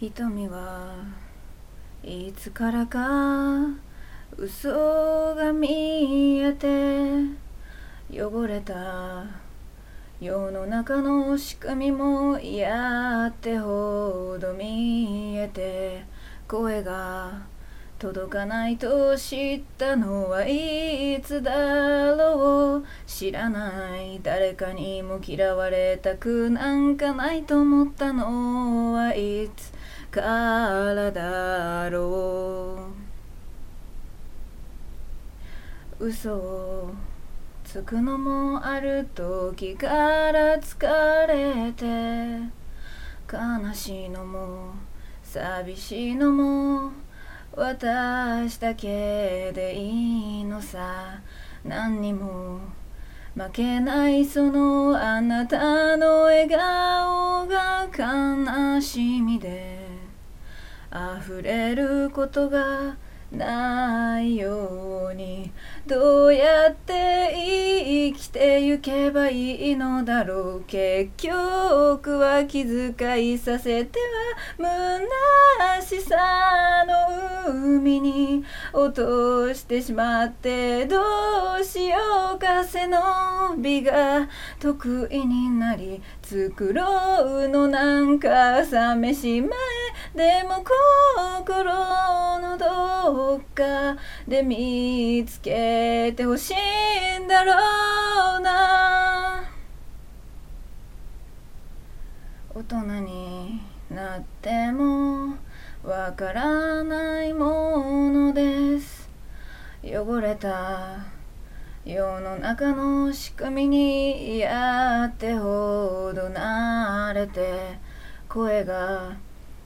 瞳はいつからか嘘が見えて汚れた世の中の仕組みも嫌ってほど見えて声が届かないと知ったのはいつだろう。知らない誰かにも嫌われたくなんかないと思ったのはいつからだろう。嘘をつくのもある時から疲れて悲しいのも寂しいのも私だけでいいのさ。何にも負けないそのあなたの笑顔が悲しみで溢れることがないようにどうやって生きてゆけばいいのだろう。結局は気遣いさせては虚しさの海に落としてしまってどうしようか背伸びが得意になり作ろうのなんか冷めしまえでも心のどっかで見つけてほしいんだろうな。大人になってもわからないものです。汚れた世の中の仕組みにやってほど慣れて声が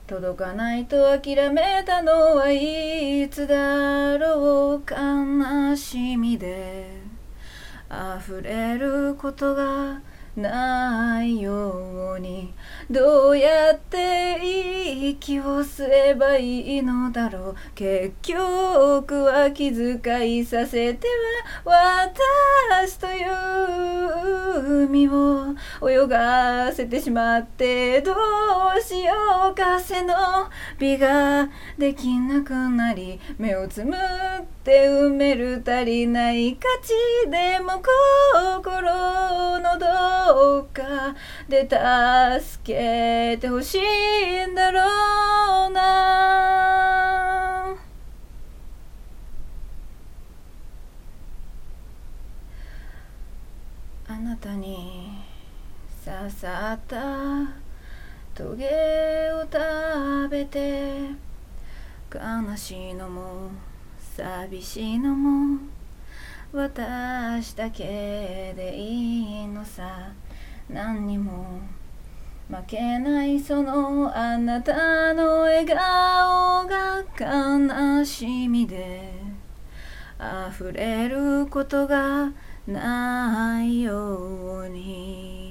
届かないと諦めたのはいつだろう悲しみで。溢れることがないようにどうやって息を吸えばいいのだろう。結局は気遣いさせては私という海を泳がせてしまってどうしようか背伸びができなくなり目をつむって埋める足りない価値でも心のどっかで助けてほしいんだろうな。あなたに刺さったトゲを食べて悲しいのも寂しいのも私だけでいいのさ。何にも負けないそのあなたの笑顔が悲しみで溢れることがないように。